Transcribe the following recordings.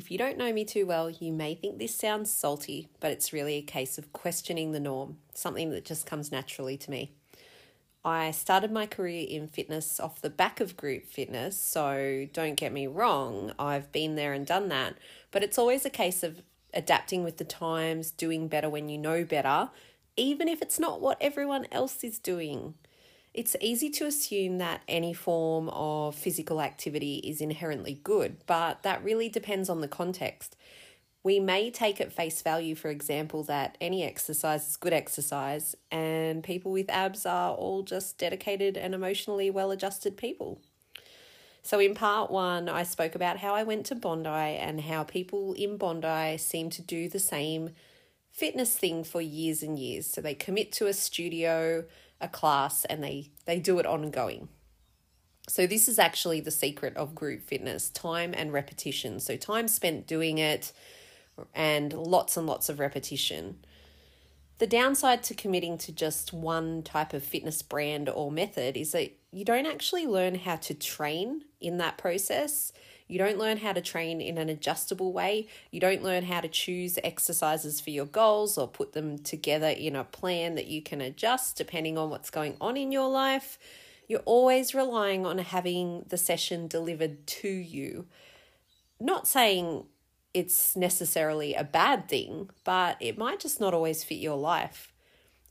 if you don't know me too well, you may think this sounds salty, but it's really a case of questioning the norm, something that just comes naturally to me. I started my career in fitness off the back of group fitness, so don't get me wrong, I've been there and done that, but it's always a case of adapting with the times, doing better when you know better, even if it's not what everyone else is doing. It's easy to assume that any form of physical activity is inherently good, but that really depends on the context. We may take at face value, for example, that any exercise is good exercise, and people with abs are all just dedicated and emotionally well adjusted people. So, in part one, I spoke about how I went to Bondi and how people in Bondi seem to do the same fitness thing for years and years. So, they commit to a studio, a class and they they do it ongoing. So this is actually the secret of group fitness, time and repetition. So time spent doing it and lots and lots of repetition. The downside to committing to just one type of fitness brand or method is that you don't actually learn how to train in that process. You don't learn how to train in an adjustable way. You don't learn how to choose exercises for your goals or put them together in a plan that you can adjust depending on what's going on in your life. You're always relying on having the session delivered to you. Not saying it's necessarily a bad thing, but it might just not always fit your life.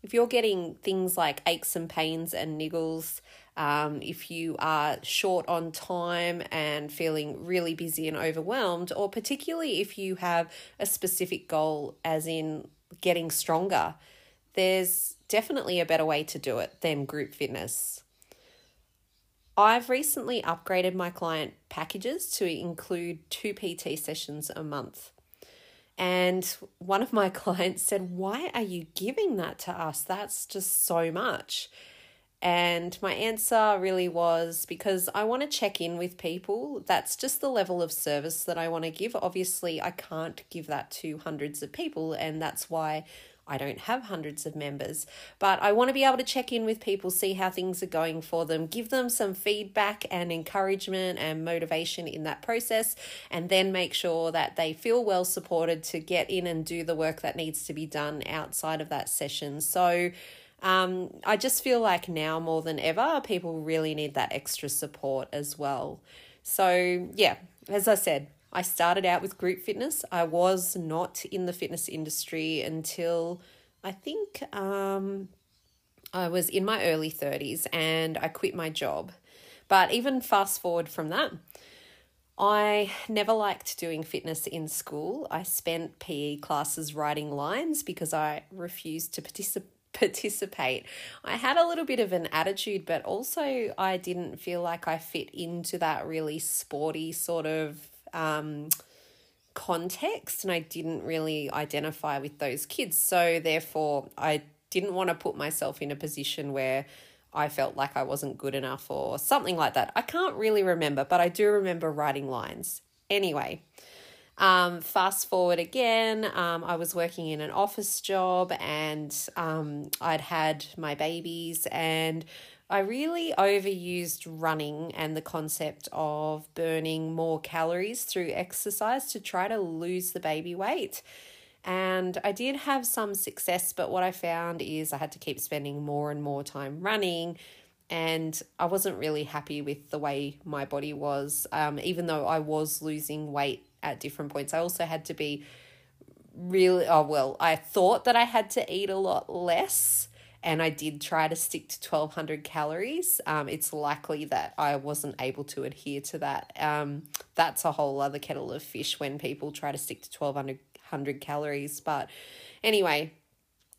If you're getting things like aches and pains and niggles, um, if you are short on time and feeling really busy and overwhelmed, or particularly if you have a specific goal, as in getting stronger, there's definitely a better way to do it than group fitness. I've recently upgraded my client packages to include two PT sessions a month. And one of my clients said, Why are you giving that to us? That's just so much. And my answer really was because I want to check in with people. That's just the level of service that I want to give. Obviously, I can't give that to hundreds of people, and that's why I don't have hundreds of members. But I want to be able to check in with people, see how things are going for them, give them some feedback and encouragement and motivation in that process, and then make sure that they feel well supported to get in and do the work that needs to be done outside of that session. So, um, I just feel like now more than ever, people really need that extra support as well. So, yeah, as I said, I started out with group fitness. I was not in the fitness industry until I think um, I was in my early 30s and I quit my job. But even fast forward from that, I never liked doing fitness in school. I spent PE classes writing lines because I refused to participate participate. I had a little bit of an attitude, but also I didn't feel like I fit into that really sporty sort of um, context, and I didn't really identify with those kids. So, therefore, I didn't want to put myself in a position where I felt like I wasn't good enough or something like that. I can't really remember, but I do remember writing lines. Anyway, um, fast forward again, um, I was working in an office job and um, I'd had my babies, and I really overused running and the concept of burning more calories through exercise to try to lose the baby weight. And I did have some success, but what I found is I had to keep spending more and more time running and I wasn't really happy with the way my body was. Um, even though I was losing weight at different points. I also had to be really, oh, well, I thought that I had to eat a lot less and I did try to stick to 1200 calories. Um, it's likely that I wasn't able to adhere to that. Um, that's a whole other kettle of fish when people try to stick to 1200 calories. But anyway,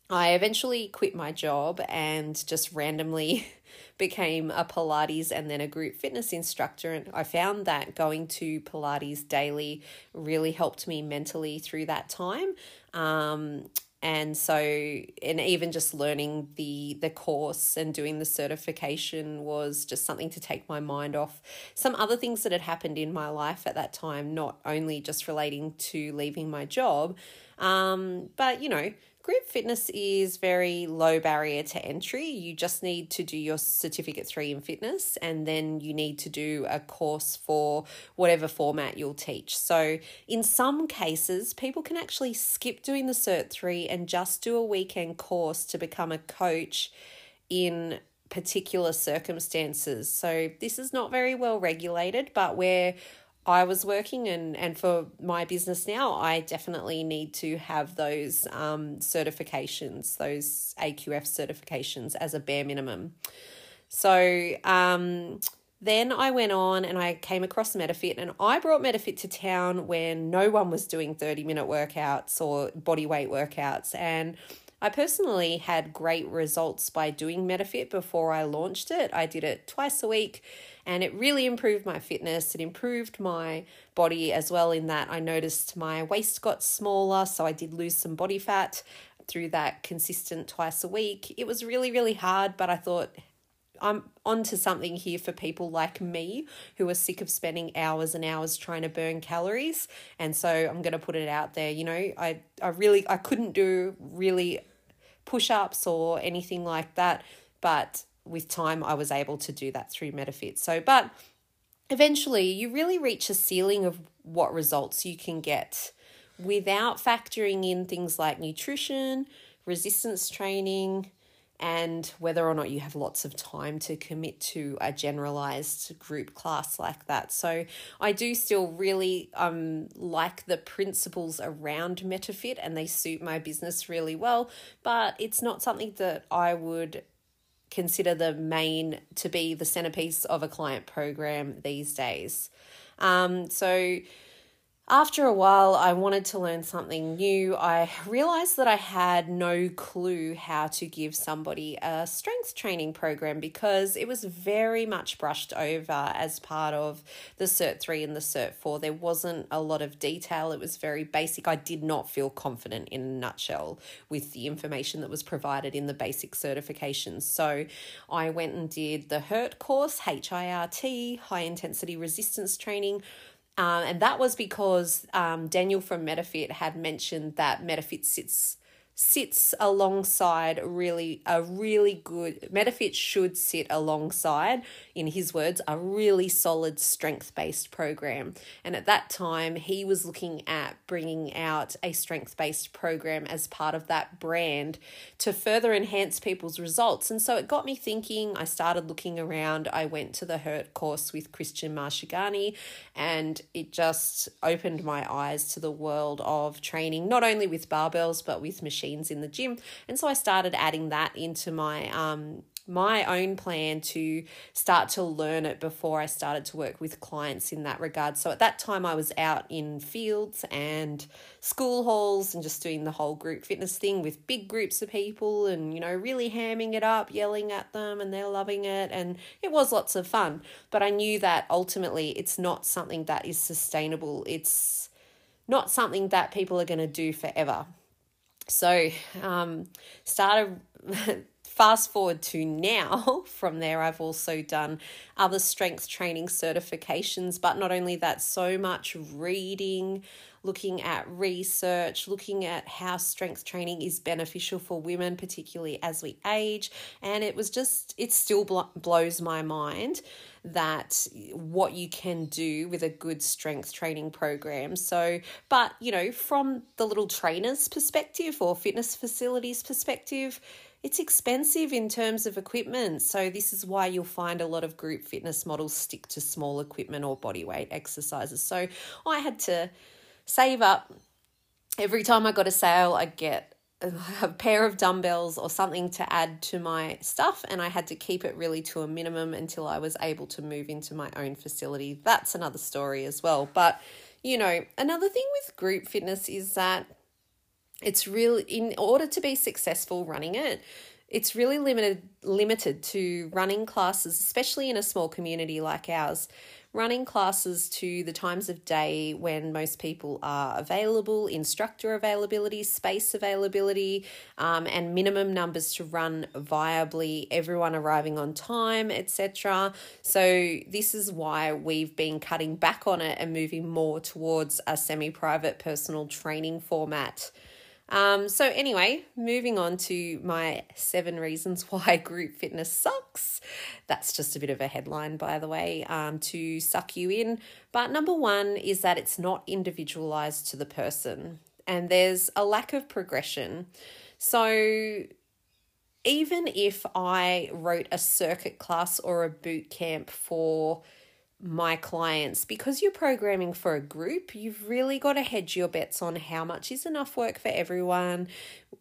I eventually quit my job and just randomly became a Pilates and then a group fitness instructor. And I found that going to Pilates daily really helped me mentally through that time. Um, and so and even just learning the the course and doing the certification was just something to take my mind off some other things that had happened in my life at that time not only just relating to leaving my job um, but you know Group fitness is very low barrier to entry. You just need to do your certificate three in fitness, and then you need to do a course for whatever format you'll teach. So, in some cases, people can actually skip doing the cert three and just do a weekend course to become a coach in particular circumstances. So, this is not very well regulated, but where I was working and and for my business now, I definitely need to have those um, certifications, those AQF certifications as a bare minimum. So um, then I went on and I came across MetaFit and I brought MetaFit to town when no one was doing 30 minute workouts or body weight workouts. And I personally had great results by doing MetaFit before I launched it. I did it twice a week and it really improved my fitness. It improved my body as well, in that I noticed my waist got smaller, so I did lose some body fat through that consistent twice a week. It was really, really hard, but I thought I'm onto something here for people like me who are sick of spending hours and hours trying to burn calories. And so I'm going to put it out there. You know, I, I really, I couldn't do really push ups or anything like that, but with time, I was able to do that through MetaFit. So, but eventually, you really reach a ceiling of what results you can get without factoring in things like nutrition, resistance training, and whether or not you have lots of time to commit to a generalized group class like that. So I do still really um like the principles around MetaFit and they suit my business really well, but it's not something that I would consider the main to be the centerpiece of a client program these days. Um, so after a while, I wanted to learn something new. I realized that I had no clue how to give somebody a strength training program because it was very much brushed over as part of the Cert 3 and the Cert 4. There wasn't a lot of detail, it was very basic. I did not feel confident in a nutshell with the information that was provided in the basic certifications. So I went and did the HIRT course, HIRT, High Intensity Resistance Training um, and that was because um, Daniel from MetaFit had mentioned that MetaFit sits sits alongside really a really good MetaFit should sit alongside in his words a really solid strength based program. And at that time he was looking at bringing out a strength based program as part of that brand to further enhance people's results. And so it got me thinking. I started looking around. I went to the HIRT course with Christian Marchegiani and it just opened my eyes to the world of training not only with barbells but with machines in the gym. And so I started adding that into my um, my own plan to start to learn it before I started to work with clients in that regard. So at that time, I was out in fields and school halls and just doing the whole group fitness thing with big groups of people and, you know, really hamming it up, yelling at them, and they're loving it. And it was lots of fun. But I knew that ultimately it's not something that is sustainable. It's not something that people are going to do forever. So, um, started fast forward to now. From there, I've also done other strength training certifications, but not only that, so much reading, looking at research, looking at how strength training is beneficial for women, particularly as we age. And it was just, it still blows my mind that what you can do with a good strength training program. So, but you know, from the little trainer's perspective or fitness facilities perspective, it's expensive in terms of equipment. So, this is why you'll find a lot of group fitness models stick to small equipment or body weight exercises. So, I had to save up. Every time I got a sale, I get a pair of dumbbells or something to add to my stuff, and I had to keep it really to a minimum until I was able to move into my own facility. That's another story as well. But, you know, another thing with group fitness is that it's really in order to be successful running it it's really limited limited to running classes especially in a small community like ours running classes to the times of day when most people are available, instructor availability, space availability, um, and minimum numbers to run viably, everyone arriving on time, etc. So, this is why we've been cutting back on it and moving more towards a semi private personal training format. Um, so, anyway, moving on to my seven reasons why group fitness sucks. That's just a bit of a headline, by the way, um, to suck you in. But number one is that it's not individualized to the person, and there's a lack of progression. So, even if I wrote a circuit class or a boot camp for my clients because you're programming for a group you've really got to hedge your bets on how much is enough work for everyone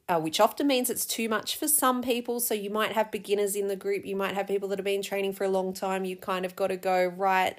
uh, which often means it's too much for some people. So you might have beginners in the group you might have people that have been training for a long time you kind of got to go right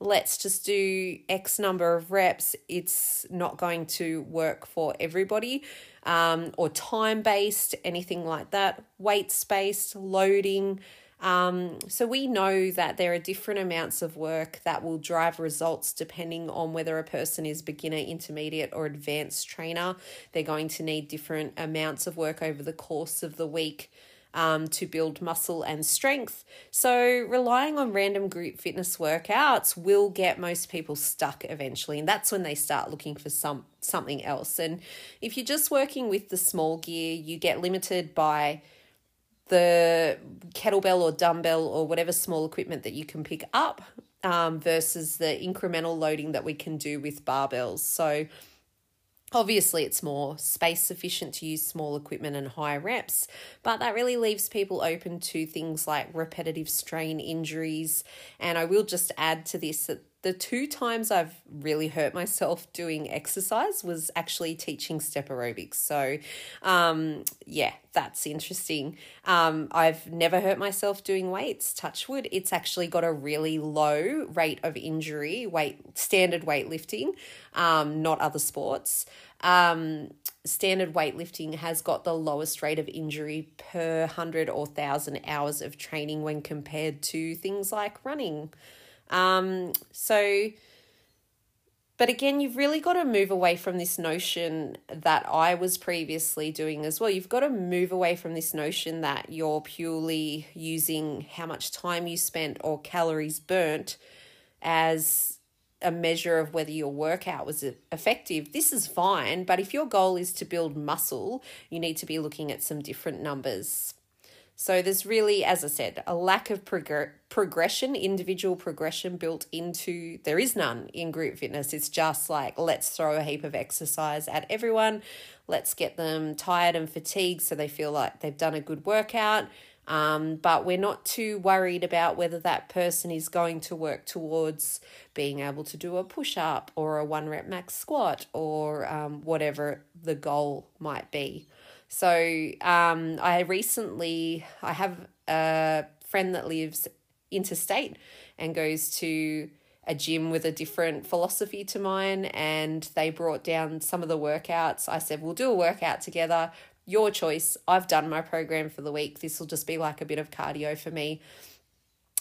let's just do x number of reps. It's not going to work for everybody um, or time based anything like that. Weight based loading um, so we know that there are different amounts of work that will drive results depending on whether a person is beginner, intermediate, or advanced trainer. They're going to need different amounts of work over the course of the week. Um, to build muscle and strength. So, relying on random group fitness workouts will get most people stuck eventually, and that's when they start looking for some something else. And if you're just working with the small gear, you get limited by the kettlebell or dumbbell or whatever small equipment that you can pick up um, versus the incremental loading that we can do with barbells. So, Obviously, it's more space efficient to use small equipment and high reps, but that really leaves people open to things like repetitive strain injuries. And I will just add to this that the two times I've really hurt myself doing exercise was actually teaching step aerobics. So, um, yeah, that's interesting. Um, I've never hurt myself doing weights, touch wood. It's actually got a really low rate of injury, weight, standard weightlifting, um, not other sports. Um, standard weightlifting has got the lowest rate of injury per 100 or 1,000 hours of training when compared to things like running. Um, so, but again, you've really got to move away from this notion that I was previously doing as well. You've got to move away from this notion that you're purely using how much time you spent or calories burnt as a measure of whether your workout was effective. This is fine, but if your goal is to build muscle, you need to be looking at some different numbers. So there's really, as I said, a lack of prog- progression, individual progression built into, there is none in group fitness. It's just like, let's throw a heap of exercise at everyone. Let's get them tired and fatigued so they feel like they've done a good workout. Um, but we're not too worried about whether that person is going to work towards being able to do a push up or a one rep max squat or um, whatever the goal might be. So um, I recently I have a friend that lives interstate and goes to a gym with a different philosophy to mine and they brought down some of the workouts. I said, We'll do a workout together. Your choice. I've done my program for the week. This will just be like a bit of cardio for me.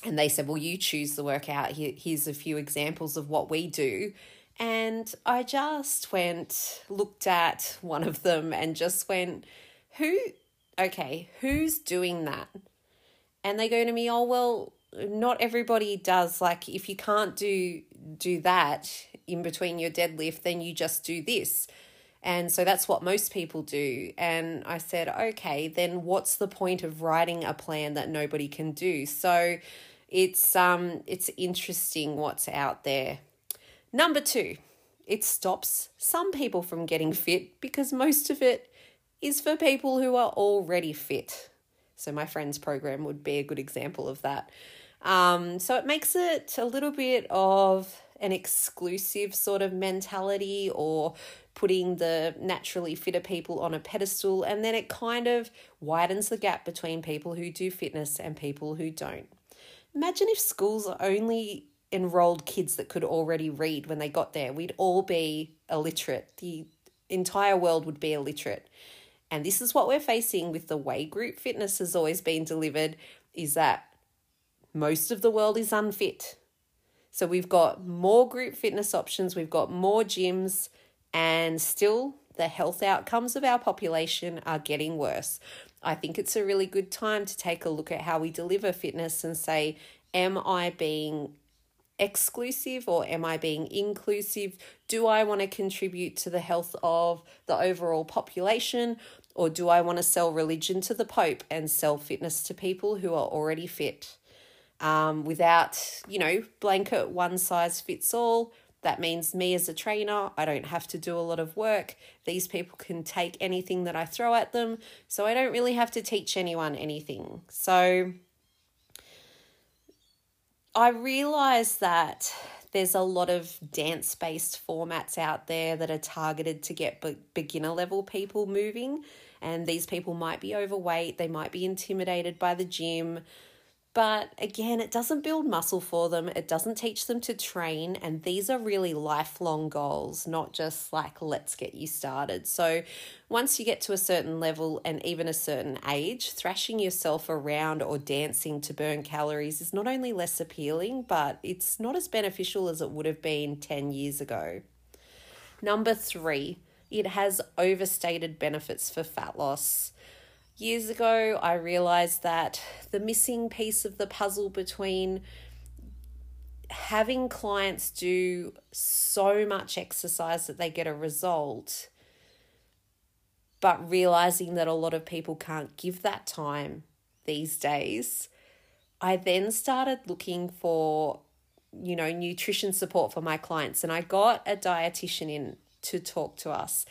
And they said, Well, you choose the workout. Here, here's a few examples of what we do. And I just went, looked at one of them and just went, who, okay, who's doing that? And they go to me, oh, well, not everybody does. Like, if you can't do do that in between your deadlift, then you just do this. And so that's what most people do. And I said, okay, then what's the point of writing a plan that nobody can do? So it's um it's interesting what's out there. Number two, it stops some people from getting fit because most of it is for people who are already fit. So, my friend's program would be a good example of that. Um, so, it makes it a little bit of an exclusive sort of mentality or putting the naturally fitter people on a pedestal, and then it kind of widens the gap between people who do fitness and people who don't. Imagine if schools are only enrolled kids that could already read when they got there. We'd all be illiterate. The entire world would be illiterate. And this is what we're facing with the way group fitness has always been delivered is that most of the world is unfit. So we've got more group fitness options, we've got more gyms, and still the health outcomes of our population are getting worse. I think it's a really good time to take a look at how we deliver fitness and say, am I being exclusive or am I being inclusive? Do I want to contribute to the health of the overall population or do I want to sell religion to the Pope and sell fitness to people who are already fit? Um, without, you know, blanket one size fits all. That means me as a trainer, I don't have to do a lot of work. These people can take anything that I throw at them. So I don't really have to teach anyone anything. So I realize that there's a lot of dance based formats out there that are targeted to get be- beginner level people moving. And these people might be overweight, they might be intimidated by the gym. But again, it doesn't build muscle for them, it doesn't teach them to train. And these are really lifelong goals, not just like, let's get you started. So, once you get to a certain level and even a certain age, thrashing yourself around or dancing to burn calories is not only less appealing, but it's not as beneficial as it would have been 10 years ago. Number three, it has overstated benefits for fat loss. Years ago, I realized that the missing piece of the puzzle between having clients do so much exercise that they get a result, but realizing that a lot of people can't give that time these days, I then started looking for, you know, nutrition support for my clients. And I got a dietitian in to talk to us.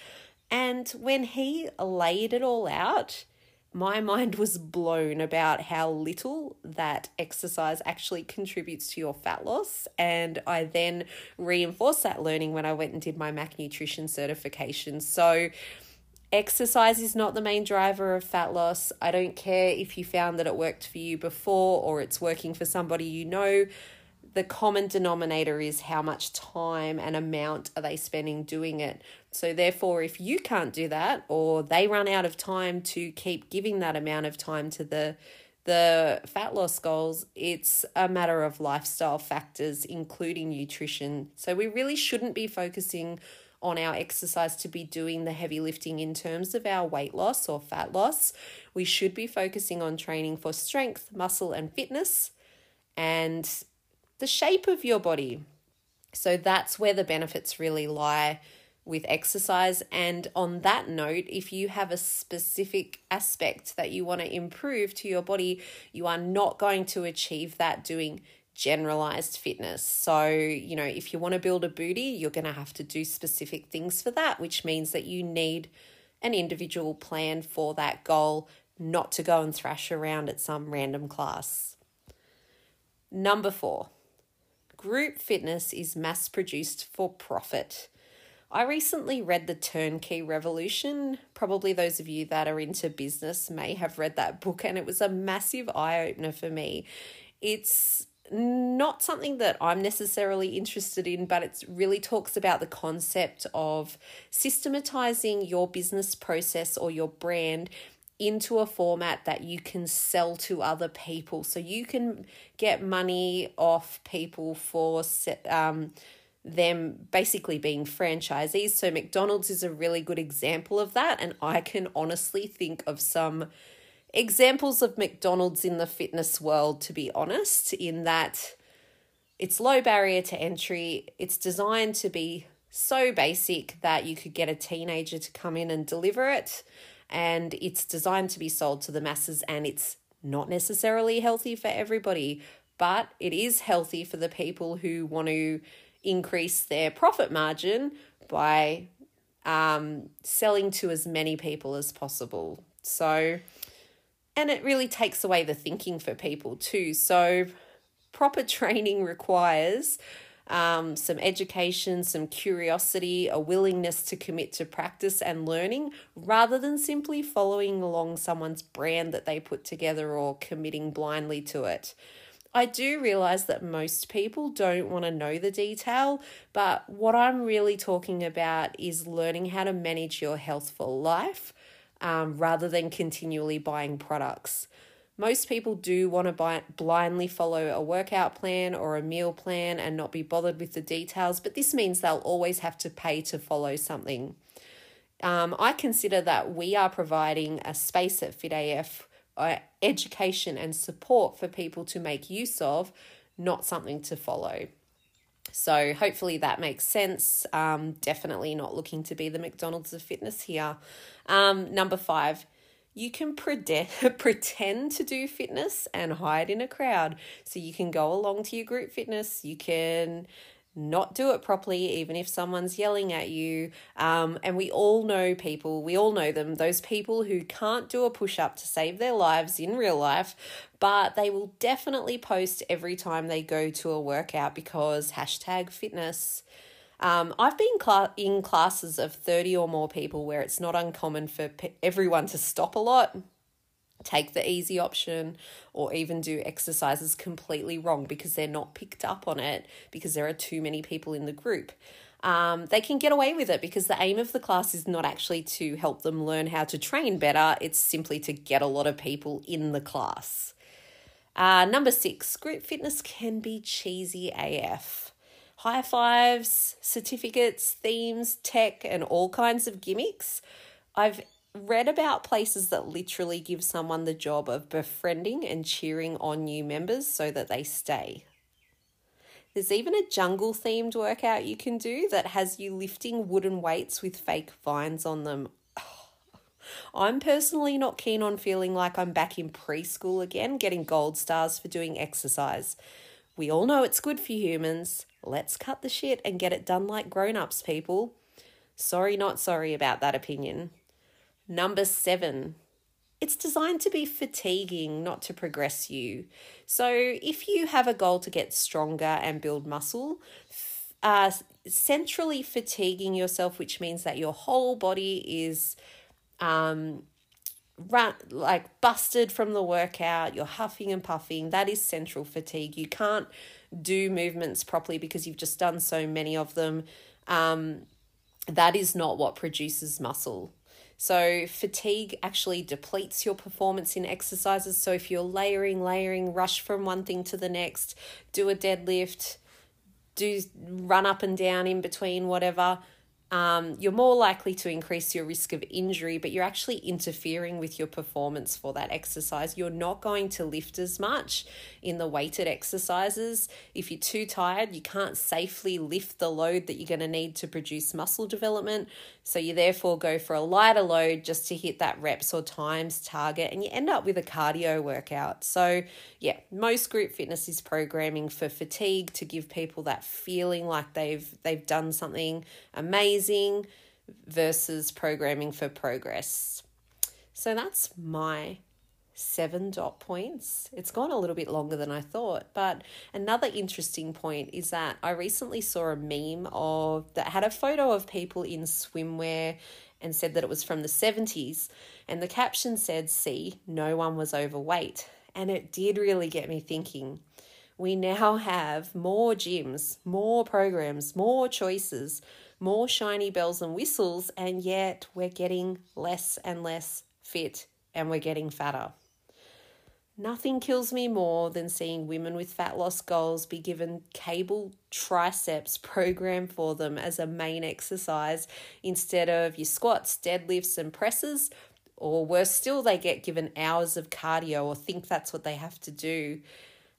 And when he laid it all out, my mind was blown about how little that exercise actually contributes to your fat loss. And I then reinforced that learning when I went and did my MAC nutrition certification. So, exercise is not the main driver of fat loss. I don't care if you found that it worked for you before or it's working for somebody you know the common denominator is how much time and amount are they spending doing it. So therefore if you can't do that or they run out of time to keep giving that amount of time to the the fat loss goals, it's a matter of lifestyle factors including nutrition. So we really shouldn't be focusing on our exercise to be doing the heavy lifting in terms of our weight loss or fat loss. We should be focusing on training for strength, muscle, and fitness. And the shape of your body. So that's where the benefits really lie with exercise. And on that note, if you have a specific aspect that you want to improve to your body, you are not going to achieve that doing generalized fitness. So, you know, if you want to build a booty, you're going to have to do specific things for that, which means that you need an individual plan for that goal, not to go and thrash around at some random class. Number four, Group fitness is mass produced for profit. I recently read The Turnkey Revolution. Probably those of you that are into business may have read that book, and it was a massive eye opener for me. It's not something that I'm necessarily interested in, but it really talks about the concept of systematizing your business process or your brand into a format that you can sell to other people. So you can get money off people for um, them basically being franchisees. So McDonald's is a really good example of that. And I can honestly think of some examples of McDonald's in the fitness world, to be honest, in that it's low barrier to entry, it's designed to be so basic that you could get a teenager to come in and deliver it and it's designed to be sold to the masses and it's not necessarily healthy for everybody, but it is healthy for the people who want to increase their profit margin by um, selling to as many people as possible. So, and it really takes away the thinking for people too. So, proper training requires um, some education, some curiosity, a willingness to commit to practice and learning rather than simply following along someone's brand that they put together or committing blindly to it. I do realize that most people don't want to know the detail, but what I'm really talking about is learning how to manage your health for life um, rather than continually buying products. Most people do want to buy, blindly follow a workout plan or a meal plan and not be bothered with the details, but this means they'll always have to pay to follow something. Um, I consider that we are providing a space at FitAF uh, education and support for people to make use of, not something to follow. So hopefully that makes sense. Um, definitely not looking to be the McDonald's of fitness here. Um, number five, you can pretend to do fitness and hide in a crowd. So you can go along to your group fitness. You can not do it properly, even if someone's yelling at you. Um, and we all know people, we all know them, those people who can't do a push up to save their lives in real life, but they will definitely post every time they go to a workout because hashtag fitness. Um, I've been cl- in classes of 30 or more people where it's not uncommon for pe- everyone to stop a lot take the easy option or even do exercises completely wrong because they're not picked up on it because there are too many people in the group. Um, they can get away with it because the aim of the class is not actually to help them learn how to train better, it's simply to get a lot of people in the class. Uh, number six, group fitness can be cheesy AF. High fives, certificates, themes, tech, and all kinds of gimmicks. I've read about places that literally give someone the job of befriending and cheering on new members so that they stay. There's even a jungle themed workout you can do that has you lifting wooden weights with fake vines on them. I'm personally not keen on feeling like I'm back in preschool again, getting gold stars for doing exercise. We all know it's good for humans. Let's cut the shit and get it done like grown ups, people. Sorry, not sorry about that opinion. Number seven, it's designed to be fatiguing, not to progress you. So, if you have a goal to get stronger and build muscle, uh, centrally fatiguing yourself, which means that your whole body is um, run, like busted from the workout, you're huffing and puffing, that is central fatigue. You can't do movements properly because you've just done so many of them. Um, that is not what produces muscle. So, fatigue actually depletes your performance in exercises. So, if you're layering, layering, rush from one thing to the next, do a deadlift, do run up and down in between, whatever, um, you're more likely to increase your risk of injury, but you're actually interfering with your performance for that exercise. You're not going to lift as much in the weighted exercises. If you're too tired, you can't safely lift the load that you're going to need to produce muscle development. So you therefore go for a lighter load just to hit that reps or times target, and you end up with a cardio workout. So, yeah, most group fitness is programming for fatigue to give people that feeling like they've they've done something amazing amazing versus programming for progress. So that's my seven dot points. It's gone a little bit longer than I thought, but another interesting point is that I recently saw a meme of that had a photo of people in swimwear and said that it was from the 70s and the caption said, "See, no one was overweight." And it did really get me thinking. We now have more gyms, more programs, more choices more shiny bells and whistles, and yet we're getting less and less fit and we're getting fatter. Nothing kills me more than seeing women with fat loss goals be given cable triceps programmed for them as a main exercise instead of your squats, deadlifts, and presses. Or worse still, they get given hours of cardio or think that's what they have to do.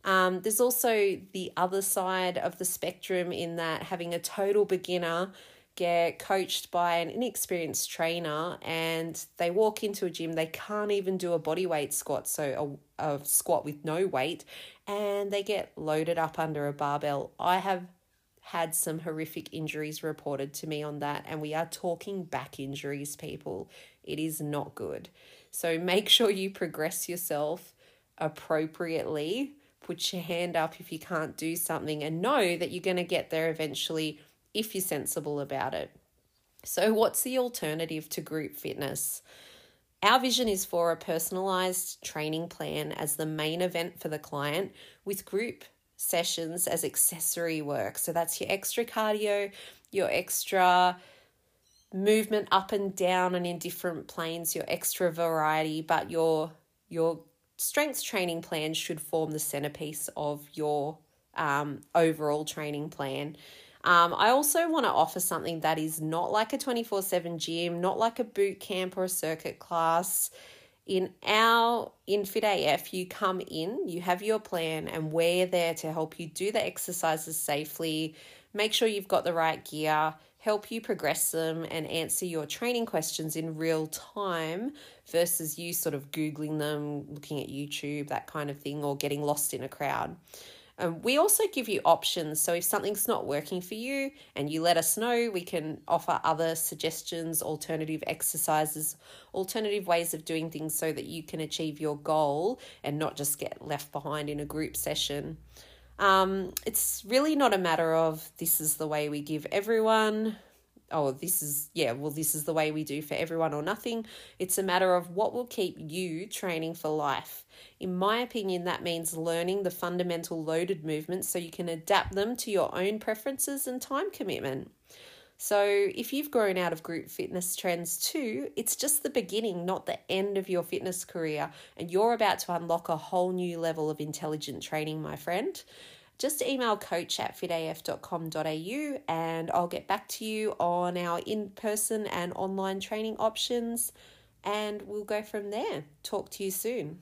Um, there's also the other side of the spectrum in that having a total beginner get coached by an inexperienced trainer and they walk into a gym, they can't even do a body weight squat, so a, a squat with no weight, and they get loaded up under a barbell. I have had some horrific injuries reported to me on that, and we are talking back injuries, people. It is not good. So make sure you progress yourself appropriately put your hand up if you can't do something and know that you're going to get there eventually if you're sensible about it. So, what's the alternative to group fitness? Our vision is for a personalized training plan as the main event for the client with group sessions as accessory work. So that's your extra cardio, your extra movement up and down and in different planes, your extra variety, but your your strength training plan should form the centerpiece of your um, overall training plan. Um, I also want to offer something that is not like a 24 7 gym, not like a boot camp or a circuit class. In our Infit AF, you come in, you have your plan, and we're there to help you do the exercises safely, make sure you've got the right gear, help you progress them, and answer your training questions in real time versus you sort of Googling them, looking at YouTube, that kind of thing, or getting lost in a crowd. Um, we also give you options. So if something's not working for you and you let us know, we can offer other suggestions, alternative exercises, alternative ways of doing things so that you can achieve your goal and not just get left behind in a group session. Um, it's really not a matter of this is the way we give everyone oh, this is, yeah, well, this is the way we do for everyone or nothing. It's a matter of what will keep you training for life. In my opinion, that means learning the fundamental loaded movements so you can adapt them to your own preferences and time commitment. So, if you've grown out of group fitness trends too, it's just the beginning, not the end of your fitness career. And you're about to unlock a whole new level of intelligent training, my friend just email coach at fitaf.com.au and I'll get back to you on our in person and online training options and we'll go from there. Talk to you soon.